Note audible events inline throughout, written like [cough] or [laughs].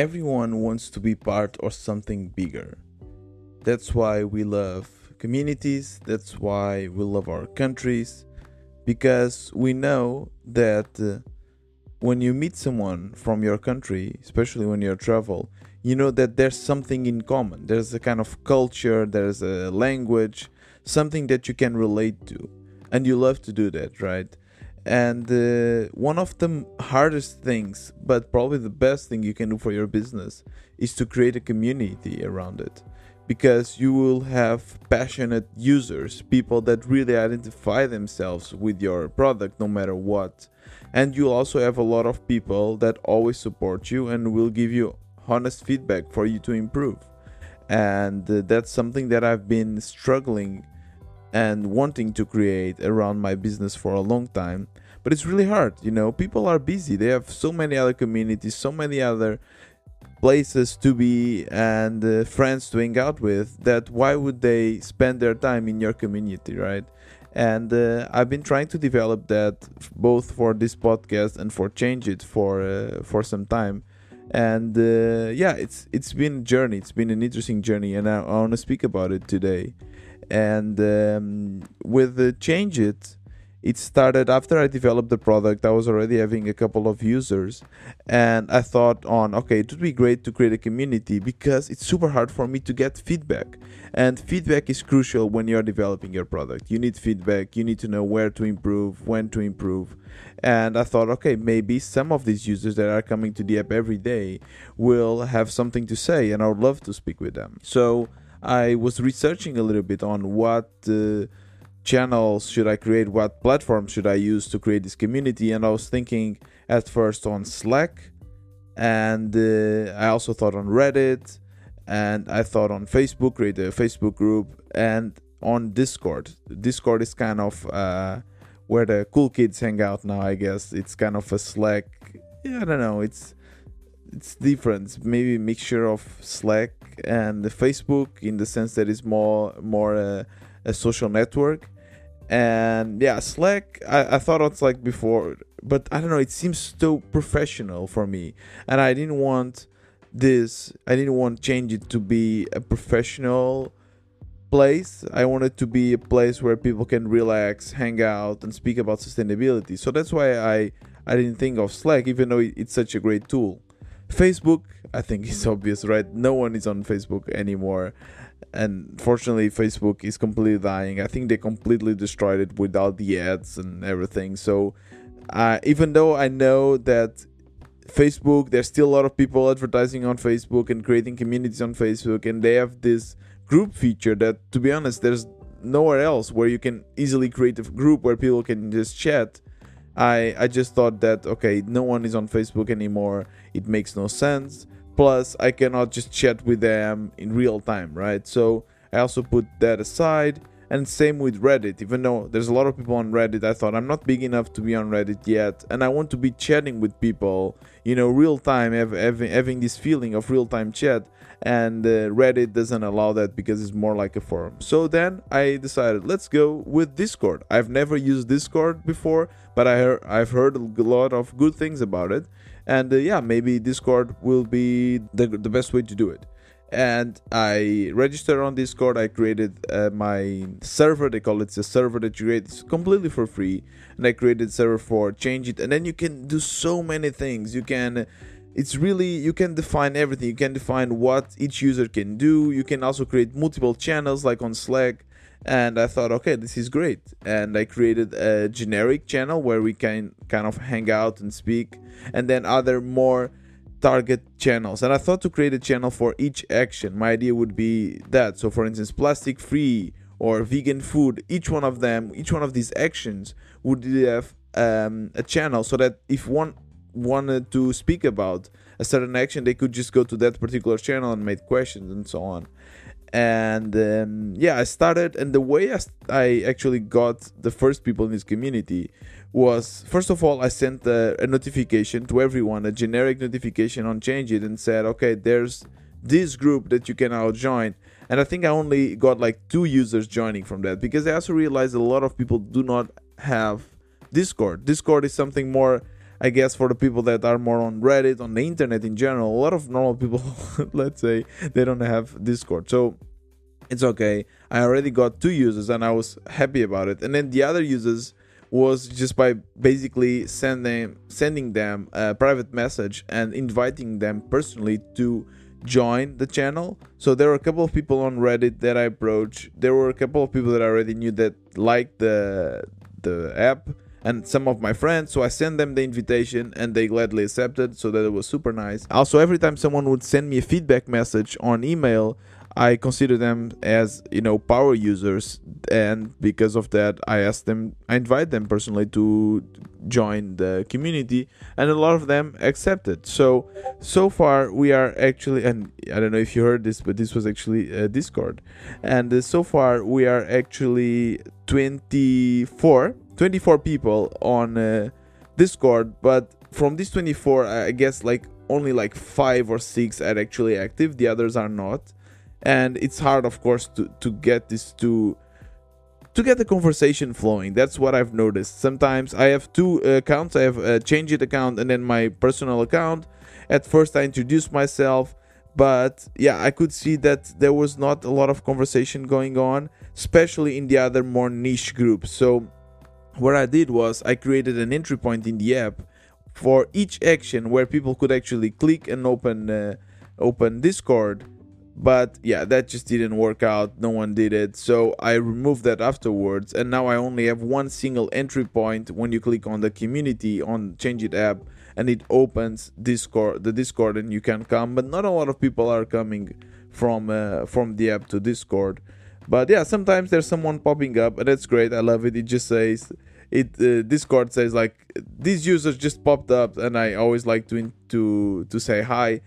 everyone wants to be part of something bigger. That's why we love communities, that's why we love our countries, because we know that uh, when you meet someone from your country, especially when you travel, you know that there's something in common. There's a kind of culture, there's a language, something that you can relate to. And you love to do that, right? And uh, one of the hardest things, but probably the best thing you can do for your business, is to create a community around it. Because you will have passionate users, people that really identify themselves with your product no matter what. And you'll also have a lot of people that always support you and will give you honest feedback for you to improve. And uh, that's something that I've been struggling and wanting to create around my business for a long time. But it's really hard you know? People are busy. They have so many other communities so many other places to be and uh, friends to hang out with that why would they spend their time in your community right? And uh, i've been trying to develop that both for this podcast and for changeit for uh, for some time. And uh, yeah it's it's been a journey. It's been an interesting journey and i, I want to speak about it today and um, with the changeit it started after i developed the product i was already having a couple of users and i thought on okay it would be great to create a community because it's super hard for me to get feedback. And feedback is crucial when you're developing your product. You need feedback you need to know where to improve when to improve. And i thought okay maybe some of these users that are coming to the app every day will have something to say and i would love to speak with them. So I was researching a little bit on what uh, channels should I create, what platform should I use to create this community, and I was thinking at first on Slack, and uh, I also thought on Reddit, and I thought on Facebook, create a Facebook group, and on Discord. Discord is kind of uh, where the cool kids hang out now. I guess it's kind of a Slack. I don't know. It's it's different. Maybe mixture of Slack and Facebook in the sense that it's more more a, a social network. And yeah, Slack. I, I thought it's like before, but I don't know. It seems so professional for me, and I didn't want this. I didn't want changeit to be a professional place. I wanted to be a place where people can relax, hang out, and speak about sustainability. So that's why I I didn't think of Slack, even though it's such a great tool. Facebook, I think it's [laughs] obvious, right? No one is on Facebook anymore. And fortunately, Facebook is completely dying. I think they completely destroyed it without the ads and everything. So, uh, even though I know that Facebook, there's still a lot of people advertising on Facebook and creating communities on Facebook, and they have this group feature that, to be honest, there's nowhere else where you can easily create a group where people can just chat I I just thought that okay, no one is on Facebook anymore. It makes no sense. Plus, I cannot just chat with them in real time, right? So I also put that aside. And same with Reddit. Even though there's a lot of people on Reddit, I thought I'm not big enough to be on Reddit yet, and I want to be chatting with people, you know, real time, having having this feeling of real time chat and uh, Reddit doesn't allow that because it's more like a forum. So then I decided let's go with Discord. I've never used Discord before, but I heard, I've heard a lot of good things about it, and uh, yeah, maybe Discord will be the the best way to do it. And I registered on Discord. I created uh, my server. They call it a server that you create it's completely for free. And I created server for changeit, and then you can do so many things. You can it's really you can define everything. You can define what each user can do. You can also create multiple channels like on slack. And i thought okay this is great. And i created a generic channel where we can kind of hang out and speak and then other more target channels. And i thought to create a channel for each action. My idea would be that. So for instance plastic free or vegan food each one of them each one of these actions would have um, a channel so that if one wanted to speak about a certain action, they could just go to that particular channel and make questions and so on. And um, yeah, I started, and the way I, I actually got the first people in this community was first of all, I sent a, a notification to everyone, a generic notification on changeit, and said, okay, there's this group that you can now join. And I think I only got like two users joining from that because I also realized a lot of people do not have Discord. Discord is something more I guess for the people that are more on Reddit, on the internet in general, a lot of normal people, [laughs] let's say, they don't have Discord. So it's okay. I already got two users and I was happy about it. And then the other users was just by basically sending sending them a private message and inviting them personally to join the channel. So there were a couple of people on Reddit that I approached. There were a couple of people that I already knew that liked the the app and some of my friends. So I sent them the invitation and they gladly accepted. So that it was super nice. Also, every time someone would send me a feedback message on email, I consider them as you know power users, and because of that, I ask them, I invite them personally to join the community, and a lot of them accepted. So so far we are actually, and I don't know if you heard this, but this was actually uh, Discord, and uh, so far we are actually 24, 24 people on uh, Discord, but from these 24, I guess like only like five or six are actually active. The others are not. And it's hard of course to to get this to to get the conversation flowing. That's what i've noticed. Sometimes i have two accounts. I have a changeit account and then my personal account. At first i introduced myself but yeah i could see that there was not a lot of conversation going on especially in the other more niche groups. So what i did was i created an entry point in the app for each action where people could actually click and open uh, open discord. But yeah that just didn't work out. No one did it. So i removed that afterwards. And now i only have one single entry point when you click on the community on changeit app and it opens discord the discord and you can come. But not a lot of people are coming from uh, from the app to discord but yeah sometimes there's someone popping up and that's great. I love it. It just says it uh, discord says like these users just popped up and i always like to to to say hi.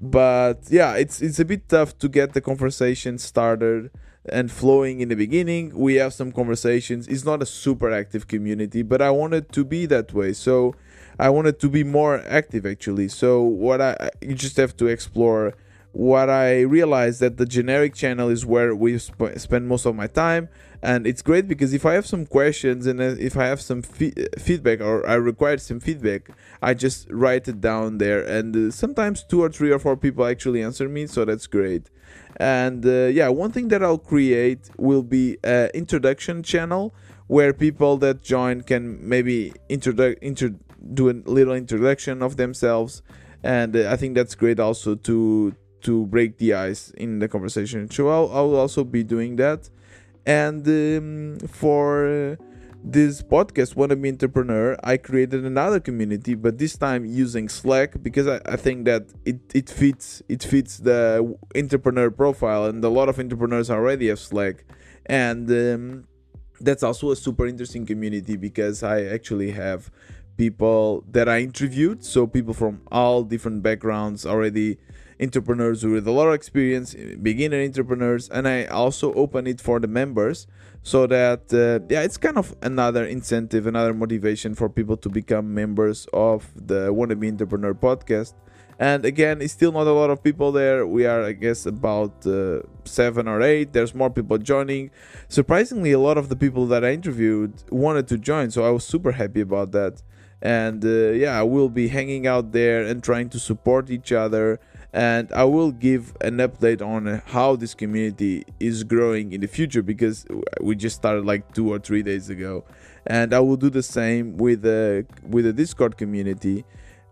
But yeah it's it's a bit tough to get the conversation started and flowing in the beginning. We have some conversations. It's not a super active community but i wanted to be that way. So i wanted to be more active actually. So what i you just have to explore what I realized that the generic channel is where we sp- spend most of my time, and it's great because if I have some questions and if I have some feedback or I require some feedback, I just write it down there, and uh, sometimes two or three or four people actually answer me, so that's great. And uh, yeah, one thing that I'll create will be an introduction channel where people that join can maybe introdu- intro- do a little introduction of themselves and uh, I think that's great also to to break the ice in the conversation. So I'll, I'll also be doing that. And um, for uh, this podcast, Wannabe Entrepreneur, I created another community, but this time using Slack because I, I think that it, it fits it fits the entrepreneur profile, and a lot of entrepreneurs already have Slack, and um, that's also a super interesting community because I actually have people that I interviewed, so people from all different backgrounds already entrepreneurs with a lot of experience, beginner entrepreneurs, and I also open it for the members so that uh, yeah, it's kind of another incentive, another motivation for people to become members of the Wannabe Entrepreneur podcast. And again, it's still not a lot of people there. We are, I guess, about uh, seven or eight. There's more people joining. Surprisingly, a lot of the people that I interviewed wanted to join, so I was super happy about that. And uh, yeah, we'll be hanging out there and trying to support each other and I will give an update on how this community is growing in the future because we just started like two or three days ago, and I will do the same with the with the Discord community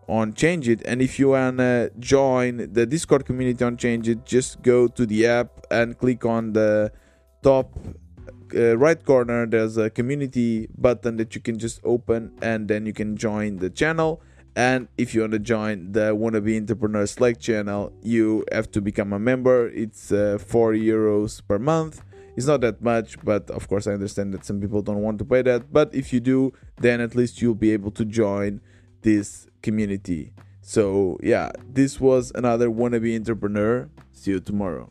on changeit. And if you wanna join the Discord community on changeit, just go to the app and click on the top uh, right corner. There's a community button that you can just open, and then you can join the channel and if you want to join the Wannabe Entrepreneur Slack channel, you have to become a member. It's uh, 4 euros per month. It's not that much, but of course, I understand that some people don't want to pay that. But if you do, then at least you'll be able to join this community. So, yeah, this was another Wannabe Entrepreneur. See you tomorrow.